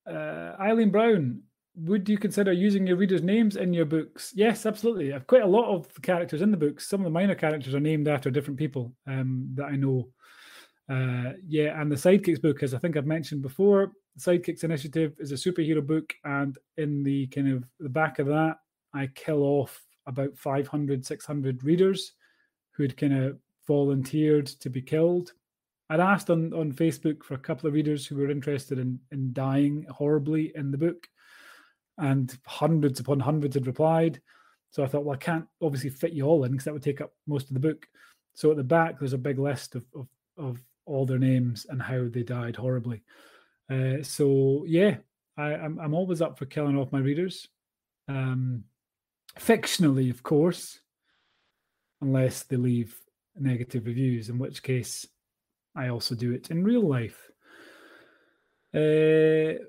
Speaker 1: uh, Eileen Brown, would you consider using your readers' names in your books? Yes, absolutely. I've quite a lot of characters in the books. Some of the minor characters are named after different people um, that I know. Uh, yeah, and the Sidekicks book, as I think I've mentioned before, Sidekicks Initiative is a superhero book, and in the kind of the back of that, I kill off about 500, 600 readers who'd kind of volunteered to be killed. I'd asked on, on Facebook for a couple of readers who were interested in, in dying horribly in the book and hundreds upon hundreds had replied. So I thought, well, I can't obviously fit you all in because that would take up most of the book. So at the back, there's a big list of of, of all their names and how they died horribly. Uh, so yeah, I, I'm I'm always up for killing off my readers, um, fictionally, of course, unless they leave negative reviews, in which case I also do it in real life. Uh,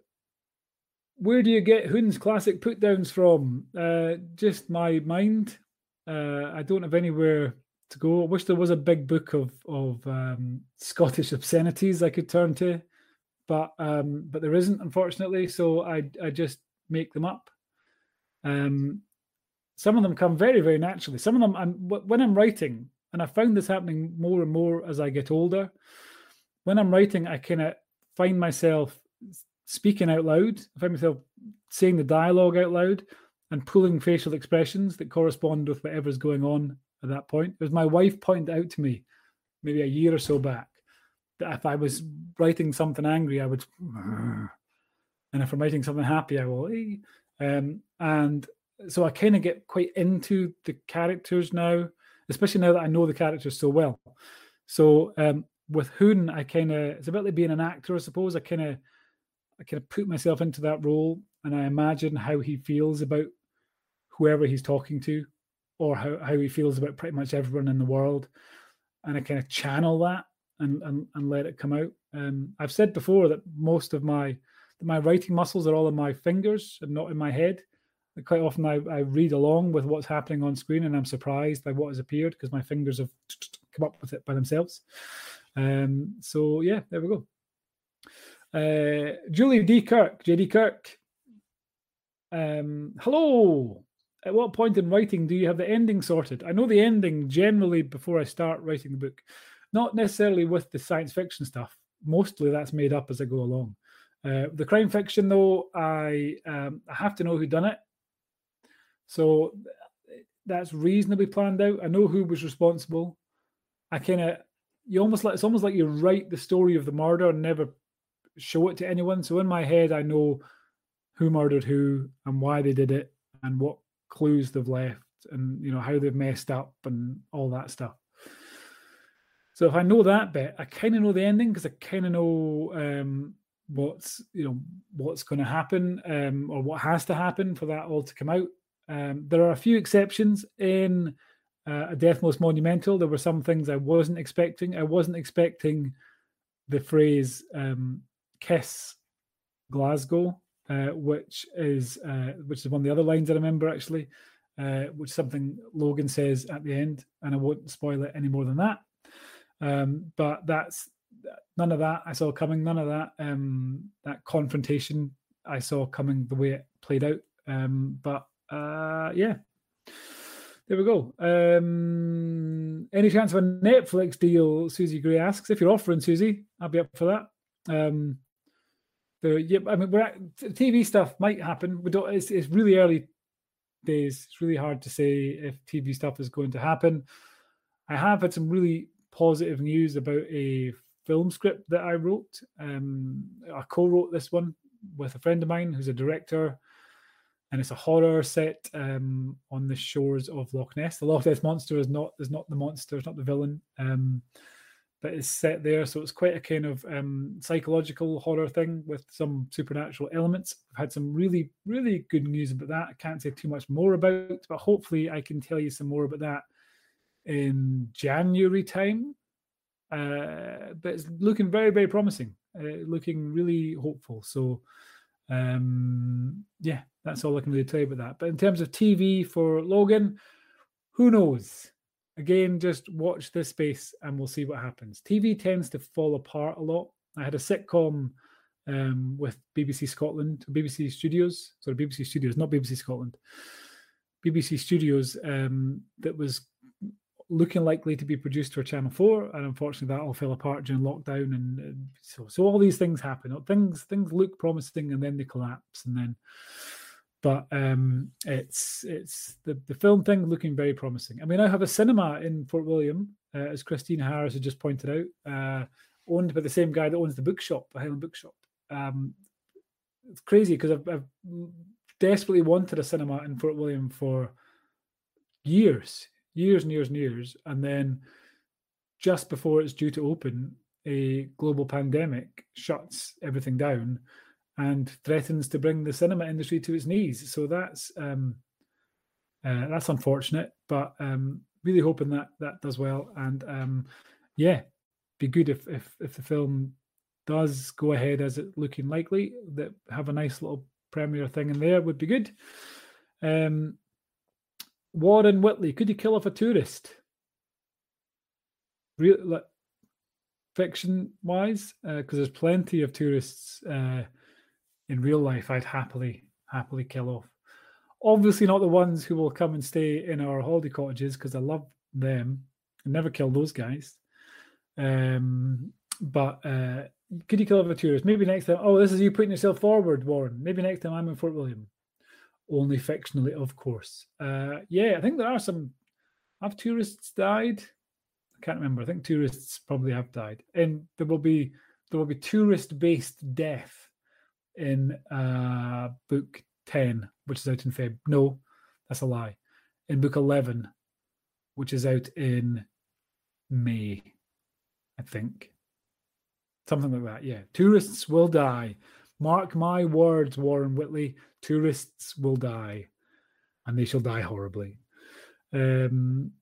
Speaker 1: where do you get Hoon's classic put downs from? Uh, just my mind. Uh, I don't have anywhere to go. I wish there was a big book of of um, Scottish obscenities I could turn to, but um, but there isn't, unfortunately. So I I just make them up. Um, some of them come very very naturally. Some of them, I'm, when I'm writing, and I found this happening more and more as I get older. When I'm writing, I kind of find myself speaking out loud. I find myself saying the dialogue out loud and pulling facial expressions that correspond with whatever's going on at that point. It was my wife pointed out to me maybe a year or so back that if I was writing something angry, I would, and if I'm writing something happy, I will. Um, and so I kind of get quite into the characters now, especially now that I know the characters so well. So um, with Hoon, I kind of it's a bit like being an actor, I suppose. I kind of I kind of put myself into that role and I imagine how he feels about whoever he's talking to or how, how he feels about pretty much everyone in the world. And I kind of channel that and, and, and let it come out. Um, I've said before that most of my my writing muscles are all in my fingers and not in my head. Quite often I, I read along with what's happening on screen and I'm surprised by what has appeared because my fingers have come up with it by themselves. Um, so yeah, there we go. Uh, Julie D. Kirk, JD Kirk. Um, hello. At what point in writing do you have the ending sorted? I know the ending generally before I start writing the book, not necessarily with the science fiction stuff. Mostly that's made up as I go along. Uh, the crime fiction, though, I um, I have to know who done it, so that's reasonably planned out. I know who was responsible. I kind of you almost like it's almost like you write the story of the murder and never show it to anyone. So in my head, I know who murdered who and why they did it and what clues they've left and you know how they've messed up and all that stuff. So if I know that bit, I kind of know the ending because I kind of know um, what's you know what's going to happen um, or what has to happen for that all to come out. Um, there are a few exceptions in uh, a Death Most Monumental. There were some things I wasn't expecting. I wasn't expecting the phrase um, Kiss Glasgow, uh, which is uh, which is one of the other lines I remember actually, uh, which is something Logan says at the end, and I won't spoil it any more than that. Um, but that's none of that I saw coming. None of that um, that confrontation I saw coming the way it played out. Um, but uh, yeah, there we go. Um, any chance of a Netflix deal? Susie Gray asks. If you're offering, Susie, I'll be up for that. Um, the yeah, I mean, we're at, TV stuff might happen. We don't. It's, it's really early days. It's really hard to say if TV stuff is going to happen. I have had some really positive news about a film script that I wrote. Um, I co-wrote this one with a friend of mine who's a director and it's a horror set um, on the shores of Loch Ness. The Loch Ness monster is not is not the monster, it's not the villain, um, but it's set there. So it's quite a kind of um, psychological horror thing with some supernatural elements. I've had some really really good news about that. I can't say too much more about, but hopefully I can tell you some more about that in January time. Uh, but it's looking very very promising, uh, looking really hopeful. So um, yeah, that's all I can really tell you about that. But in terms of TV for Logan, who knows? Again, just watch this space and we'll see what happens. TV tends to fall apart a lot. I had a sitcom um, with BBC Scotland, BBC Studios, sorry, BBC Studios, not BBC Scotland, BBC Studios um, that was looking likely to be produced for Channel Four, and unfortunately, that all fell apart during lockdown, and, and so so all these things happen. Things things look promising, and then they collapse, and then. But um, it's it's the, the film thing looking very promising. And we now have a cinema in Fort William, uh, as Christine Harris had just pointed out, uh, owned by the same guy that owns the bookshop, the Highland Bookshop. Um, it's crazy because I've, I've desperately wanted a cinema in Fort William for years years and years and years. And then just before it's due to open, a global pandemic shuts everything down and threatens to bring the cinema industry to its knees. So that's um, uh, that's unfortunate, but um, really hoping that that does well. And um, yeah, be good if if if the film does go ahead as it looking likely. That have a nice little premiere thing in there would be good. Um, Warren Whitley, could you kill off a tourist? Real, like, fiction wise, because uh, there's plenty of tourists uh, in real life I'd happily happily kill off. Obviously, not the ones who will come and stay in our holiday cottages because I love them. I never kill those guys. Um, but uh, could you kill off a tourist? Maybe next time. Oh, this is you putting yourself forward, Warren. Maybe next time I'm in Fort William only fictionally, of course. Uh, yeah, I think there are some. Have tourists died? I can't remember. I think tourists probably have died, and there will be there will be tourist-based death in uh, book ten, which is out in Feb. No, that's a lie. In book eleven, which is out in May, I think. Something like that. Yeah, tourists will die Mark my words, Warren Whitley, tourists will die, and they shall die horribly. Um,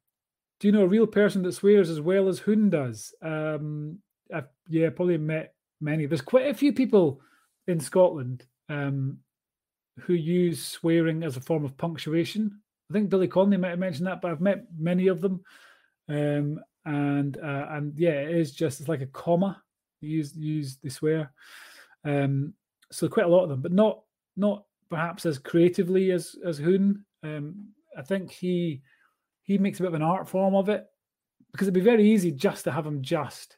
Speaker 1: do you know a real person that swears as well as Hoon does? Um, I've, yeah, probably met many. There's quite a few people in Scotland um, who use swearing as a form of punctuation. I think Billy Connolly might have mentioned that, but I've met many of them. Um, and uh, and yeah, it is just it's like a comma. use use they swear. Um, so quite a lot of them, but not not perhaps as creatively as as Hoon. Um, I think he he makes a bit of an art form of it because it'd be very easy just to have him just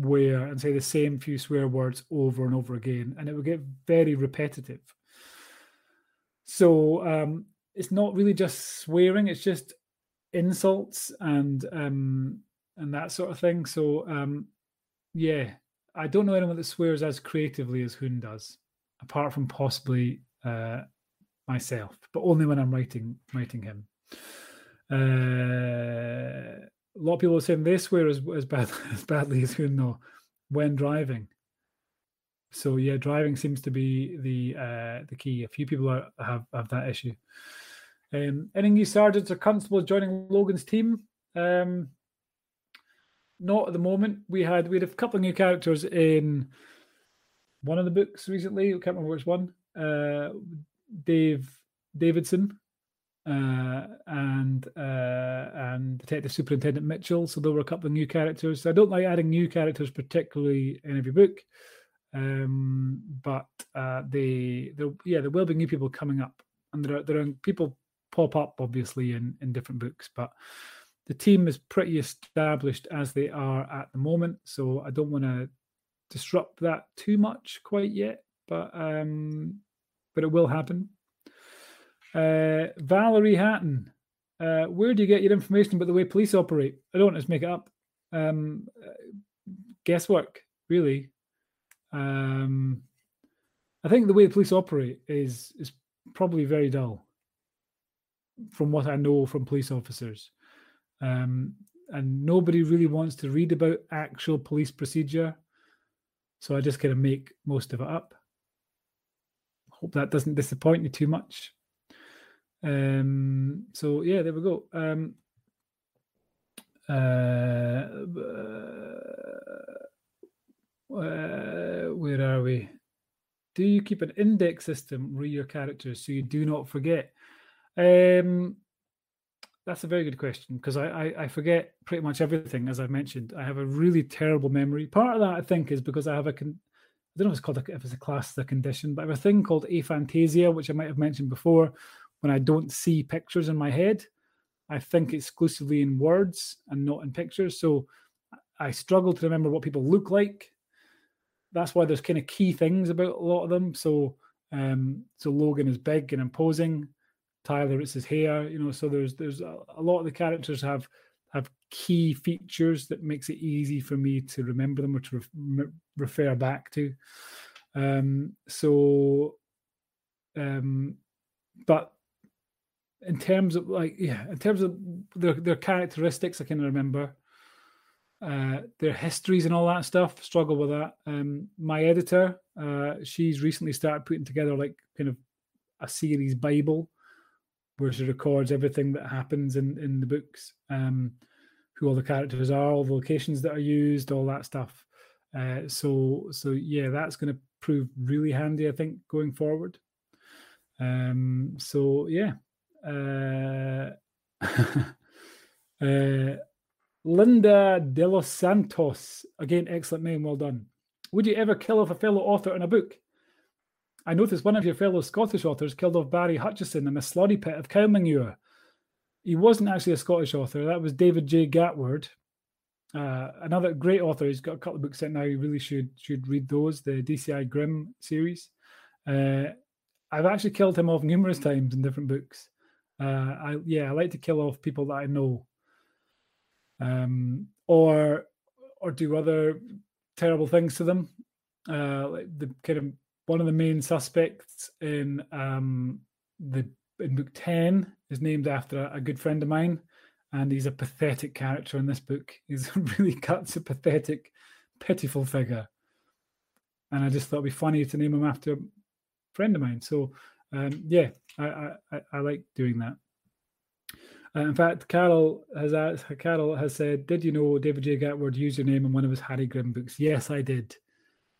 Speaker 1: swear and say the same few swear words over and over again, and it would get very repetitive. So um, it's not really just swearing; it's just insults and um, and that sort of thing. So um, yeah, I don't know anyone that swears as creatively as Hoon does, apart from possibly uh, myself, but only when I'm writing writing him. Uh, a lot of people are saying they swear as as, bad, as badly as though when driving. So yeah, driving seems to be the uh, the key. A few people are, have have that issue. Um, any new sergeants or constables joining Logan's team? Um, not at the moment. We had we had a couple of new characters in one of the books recently. I can't remember which one. Uh, Dave Davidson uh, and uh, and Detective Superintendent Mitchell. So there were a couple of new characters. I don't like adding new characters particularly in every book, um, but uh, they there yeah there will be new people coming up, and there are there are people pop up obviously in in different books, but the team is pretty established as they are at the moment. So I don't want to disrupt that too much quite yet, but um, but it will happen. Uh, Valerie Hatton, uh, where do you get your information about the way police operate? I don't just make it up. Um, guesswork, really. Um, I think the way the police operate is is probably very dull, from what I know from police officers. Um, and nobody really wants to read about actual police procedure, so I just kind of make most of it up. Hope that doesn't disappoint you too much. Um, so yeah, there we go. Um, uh, uh, where are we? Do you keep an index system re your characters so you do not forget? Um, that's a very good question because I, I, I forget pretty much everything as I've mentioned. I have a really terrible memory. Part of that I think is because I have a con- I don't know if it's called a, if it's a class, a condition, but I have a thing called aphantasia, which I might have mentioned before. When I don't see pictures in my head, I think exclusively in words and not in pictures. So I struggle to remember what people look like. That's why there's kind of key things about a lot of them. So um, so Logan is big and imposing. Tyler, it's his hair. You know, so there's there's a, a lot of the characters have have key features that makes it easy for me to remember them or to re- refer back to. Um, so, um, but in terms of like yeah in terms of their their characteristics i can remember. Uh their histories and all that stuff struggle with that. Um my editor uh she's recently started putting together like kind of a series bible where she records everything that happens in in the books um who all the characters are all the locations that are used all that stuff. Uh so so yeah that's going to prove really handy i think going forward. Um so yeah uh, uh, Linda De Los Santos. Again, excellent name. Well done. Would you ever kill off a fellow author in a book? I noticed one of your fellow Scottish authors killed off Barry Hutchison in a slurry pit of Cowmanure. He wasn't actually a Scottish author. That was David J. Gatward. Uh, another great author. He's got a couple of books out now. You really should should read those. The DCI Grimm series. Uh, I've actually killed him off numerous times in different books. Uh, I yeah, I like to kill off people that I know, um, or or do other terrible things to them. Uh, like the kind of one of the main suspects in um, the in book ten is named after a, a good friend of mine, and he's a pathetic character in this book. He's really cuts a pathetic, pitiful figure, and I just thought it'd be funny to name him after a friend of mine. So um, yeah, I, I, I like doing that. Uh, in fact, Carol has asked, Carol has said, "Did you know David J. Gatward used your name in one of his Harry Grimm books?" Yes, I did,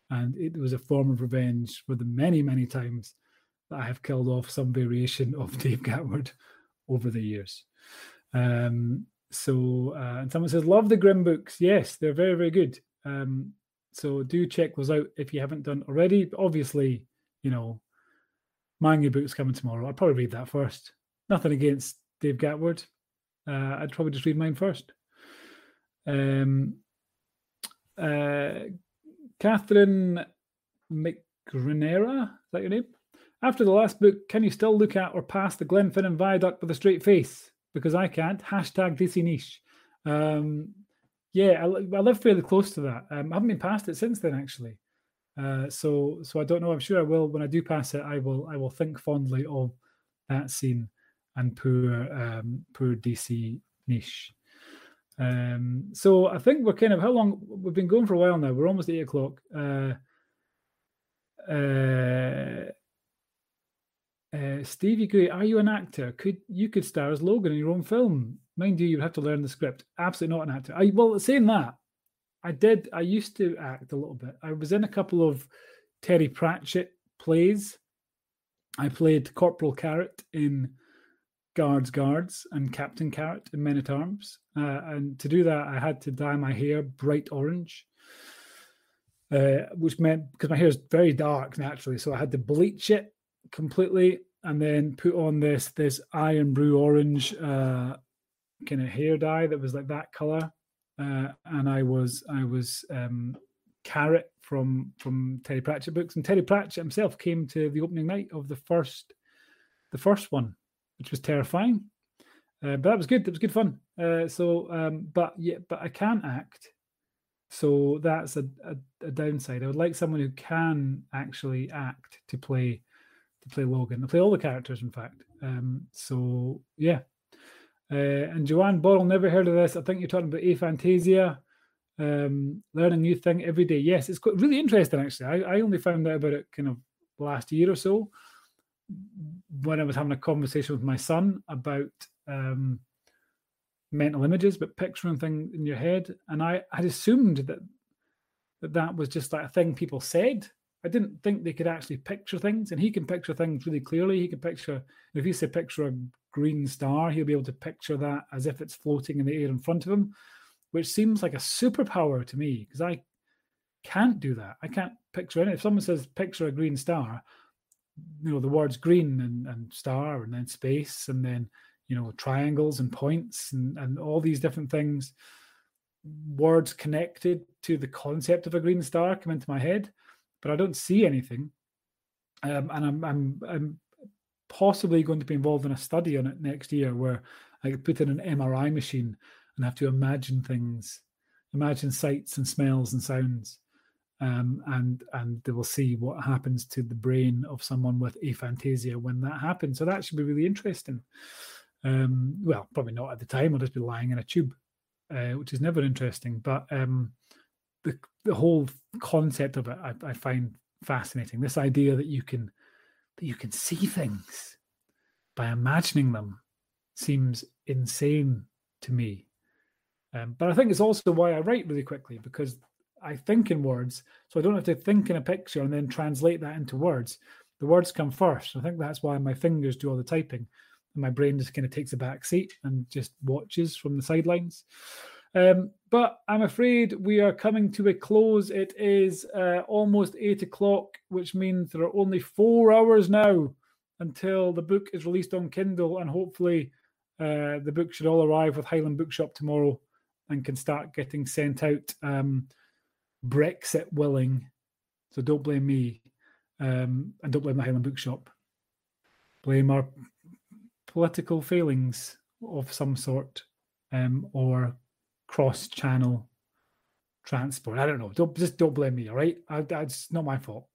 Speaker 1: and it was a form of revenge for the many, many times that I have killed off some variation of Dave Gatward over the years. Um, so, uh, and someone says, "Love the Grimm books." Yes, they're very, very good. Um, so do check those out if you haven't done already. But obviously, you know, my new book's coming tomorrow. I'll probably read that first. Nothing against Dave Gatward. Uh, I'd probably just read mine first. Um, uh, Catherine McGranera, is that your name? After the last book, can you still look at or pass the Glenfinnan Viaduct with a straight face? Because I can't. Hashtag DC Neish. Um, yeah, I, I, live fairly close to that. Um, I haven't been past it since then, actually. Uh, so, so I don't know. I'm sure I will. When I do pass it, I will. I will think fondly of that scene and poor, um, poor DC Neish. Um, so I think we're kind of how long we've been going for a while now. We're almost eight o'clock. Uh, uh, uh, Stevie Gray, are you an actor? Could you could star as Logan in your own film? Mind you, you'd have to learn the script. Absolutely not an actor. I, well, saying that, I did. I used to act a little bit. I was in a couple of Terry Pratchett plays. I played Corporal Carrot in Guards Guards and Captain Carrot in Men at Arms. Uh, and to do that, I had to dye my hair bright orange, uh, which meant because my hair is very dark naturally, so I had to bleach it completely and then put on this this Irn-Bru orange uh, kind of hair dye that was like that color, uh, and I was I was um, carrot from from Terry Pratchett books, and Terry Pratchett himself came to the opening night of the first the first one, which was terrifying. Uh, but that was good. It was good fun. Uh, so, um, but yeah, but I can't act. So that's a, a, a, downside. I would like someone who can actually act to play to play Logan, to play all the characters, in fact. Um, so yeah. Uh, and Joanne Borrell, never heard of this. I think you're talking about aphantasia, um, learn a new thing every day. Yes, it's really interesting actually. I, I only found out about it kind of last year or so when I was having a conversation with my son about um, mental images, but picturing things in your head. And I had assumed that, that that was just like a thing people said. I didn't think they could actually picture things, and he can picture things really clearly. He can picture if you say picture a green star, he'll be able to picture that as if it's floating in the air in front of him, which seems like a superpower to me because I can't do that. I can't picture any. If someone says picture a green star, you know the words green and, and star and then space and then you know triangles and points and, and all these different things words connected to the concept of a green star come into my head but i don't see anything um, and I'm, I'm i'm possibly going to be involved in a study on it next year where i could put in an mri machine and have to imagine things imagine sights and smells and sounds um, and and they will see what happens to the brain of someone with aphantasia when that happens. So that should be really interesting. Um, well, probably not at the time. I'll just be lying in a tube, uh, which is never interesting. But um, the the whole concept of it, I, I, find fascinating. This idea that you can that you can see things by imagining them seems insane to me. Um, but I think it's also why I write really quickly because I think in words, so I don't have to think in a picture and then translate that into words. The words come first. I think that's why my fingers do all the typing, and my brain just kind of takes a back seat and just watches from the sidelines. Um, but I'm afraid we are coming to a close. It is uh, almost eight o'clock, which means there are only four hours now until the book is released on Kindle, and hopefully uh, the book should all arrive with Highland Bookshop tomorrow and can start getting sent out. Um, Brexit willing. So don't blame me. Um, and don't blame the Highland Bookshop. Blame our political failings of some sort um, or cross channel transport. I don't know. Don't just don't blame me. All right, I, that's not my fault.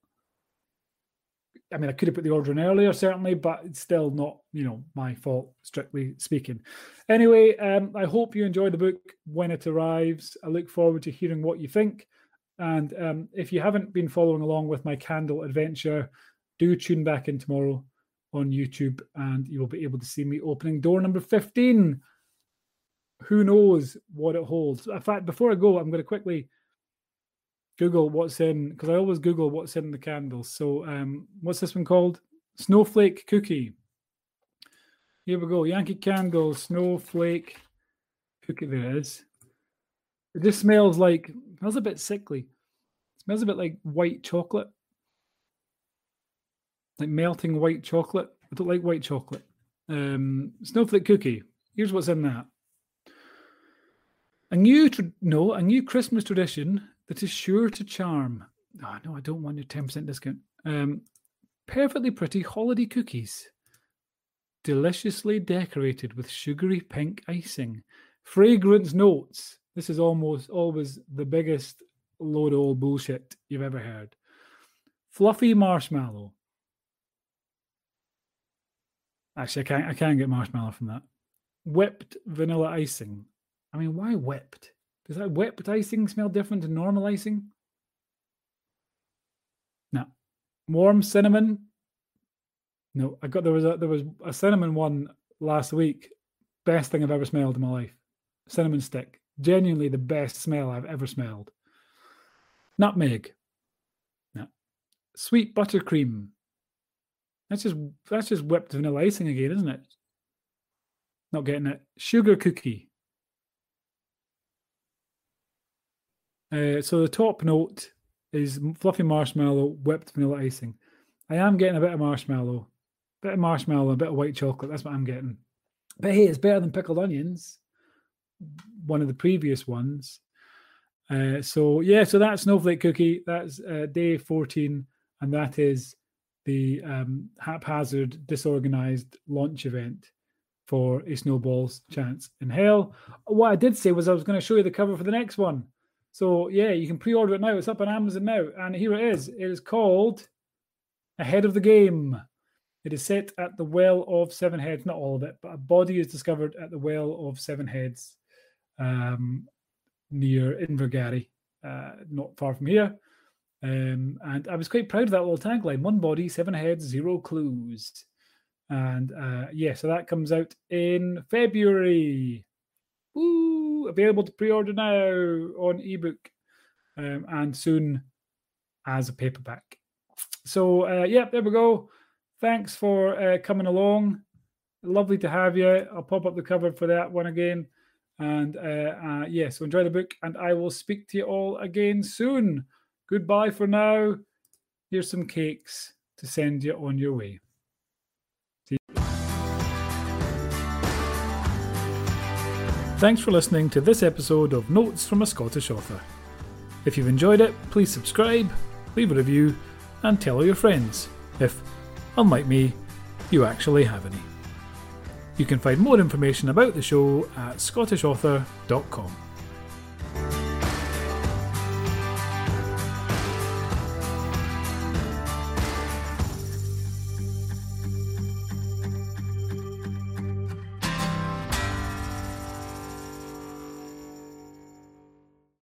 Speaker 1: I mean, I could have put the order in earlier, certainly, but it's still not, you know, my fault, strictly speaking. Anyway, um, I hope you enjoy the book when it arrives. I look forward to hearing what you think. And um, if you haven't been following along with my candle adventure, do tune back in tomorrow on YouTube and you will be able to see me opening door number 15. Who knows what it holds? In fact, before I go, I'm going to quickly Google what's in, because I always Google what's in the candles. So, um, what's this one called? Snowflake Cookie. Here we go. Yankee Candle, Snowflake Cookie. There it is. It just smells like smells a bit sickly. It smells a bit like white chocolate. Like melting white chocolate. I don't like white chocolate. Um, snowflake cookie. Here's what's in that. A new tra- no, a new Christmas tradition that is sure to charm. Oh, no, I don't want your 10% discount. Um, perfectly pretty holiday cookies. Deliciously decorated with sugary pink icing. Fragrance notes this is almost always the biggest load of old bullshit you've ever heard. Fluffy marshmallow. Actually, I can't I can't get marshmallow from that. Whipped vanilla icing. I mean, why whipped? Does that whipped icing smell different than normal icing? No. Warm cinnamon. No, I got there was a there was a cinnamon one last week. Best thing I've ever smelled in my life. Cinnamon stick genuinely the best smell I've ever smelled. Nutmeg. No. Sweet buttercream. That's just that's just whipped vanilla icing again, isn't it? Not getting it. Sugar cookie. Uh, so the top note is fluffy marshmallow, whipped vanilla icing. I am getting a bit of marshmallow, bit of marshmallow, a bit of white chocolate. That's what I'm getting. But hey, it's better than pickled onions. One of the previous ones. Uh, so yeah, so that's snowflake cookie. That's uh, day 14, and that is the um, haphazard, disorganized launch event for a snowball's chance in hell. What I did say was I was going to show you the cover for the next one. So yeah, you can pre-order it now. It's up on Amazon now, and here it is. It is called Ahead of the Game. It is set at the Well of Seven Heads, not all of it, but a body is discovered at the Well of Seven Heads um, near Invergarry, uh, not far from here. Um, and I was quite proud of that little tagline one body, seven heads, zero clues. And uh, yeah, so that comes out in February. Available to pre order now on ebook um, and soon as a paperback. So, uh, yeah, there we go. Thanks for uh, coming along. Lovely to have you. I'll pop up the cover for that one again. And uh, uh, yeah, so enjoy the book, and I will speak to you all again soon. Goodbye for now. Here's some cakes to send you on your way. Thanks for listening to this episode of Notes from a Scottish Author. If you've enjoyed it, please subscribe, leave a review, and tell all your friends if, unlike me, you actually have any. You can find more information about the show at scottishauthor.com.